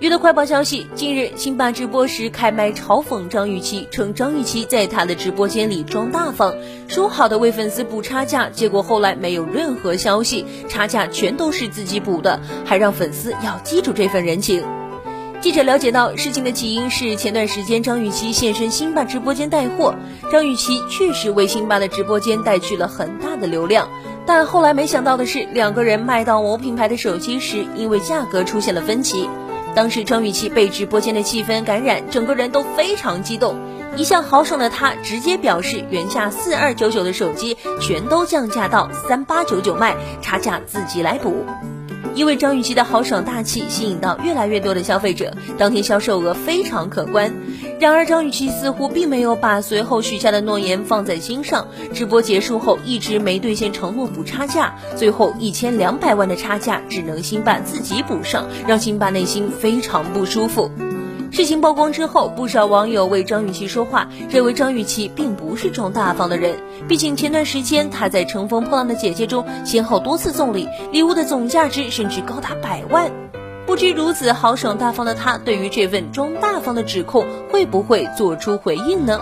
娱乐快报消息，近日辛巴直播时开麦嘲讽张雨绮，称张雨绮在他的直播间里装大方，说好的为粉丝补差价，结果后来没有任何消息，差价全都是自己补的，还让粉丝要记住这份人情。记者了解到，事情的起因是前段时间张雨绮现身辛巴直播间带货，张雨绮确实为辛巴的直播间带去了很大的流量，但后来没想到的是，两个人卖到某品牌的手机时，因为价格出现了分歧。当时张雨绮被直播间的气氛感染，整个人都非常激动。一向豪爽的她直接表示，原价四二九九的手机全都降价到三八九九卖，差价自己来补。因为张雨绮的豪爽大气吸引到越来越多的消费者，当天销售额非常可观。然而张雨绮似乎并没有把随后许下的诺言放在心上，直播结束后一直没兑现承诺补差价，最后一千两百万的差价只能辛巴自己补上，让辛巴内心非常不舒服。事情曝光之后，不少网友为张雨绮说话，认为张雨绮并不是装大方的人。毕竟前段时间她在《乘风破浪的姐姐》中先后多次送礼，礼物的总价值甚至高达百万。不知如此豪爽大方的她，对于这份装大方的指控，会不会做出回应呢？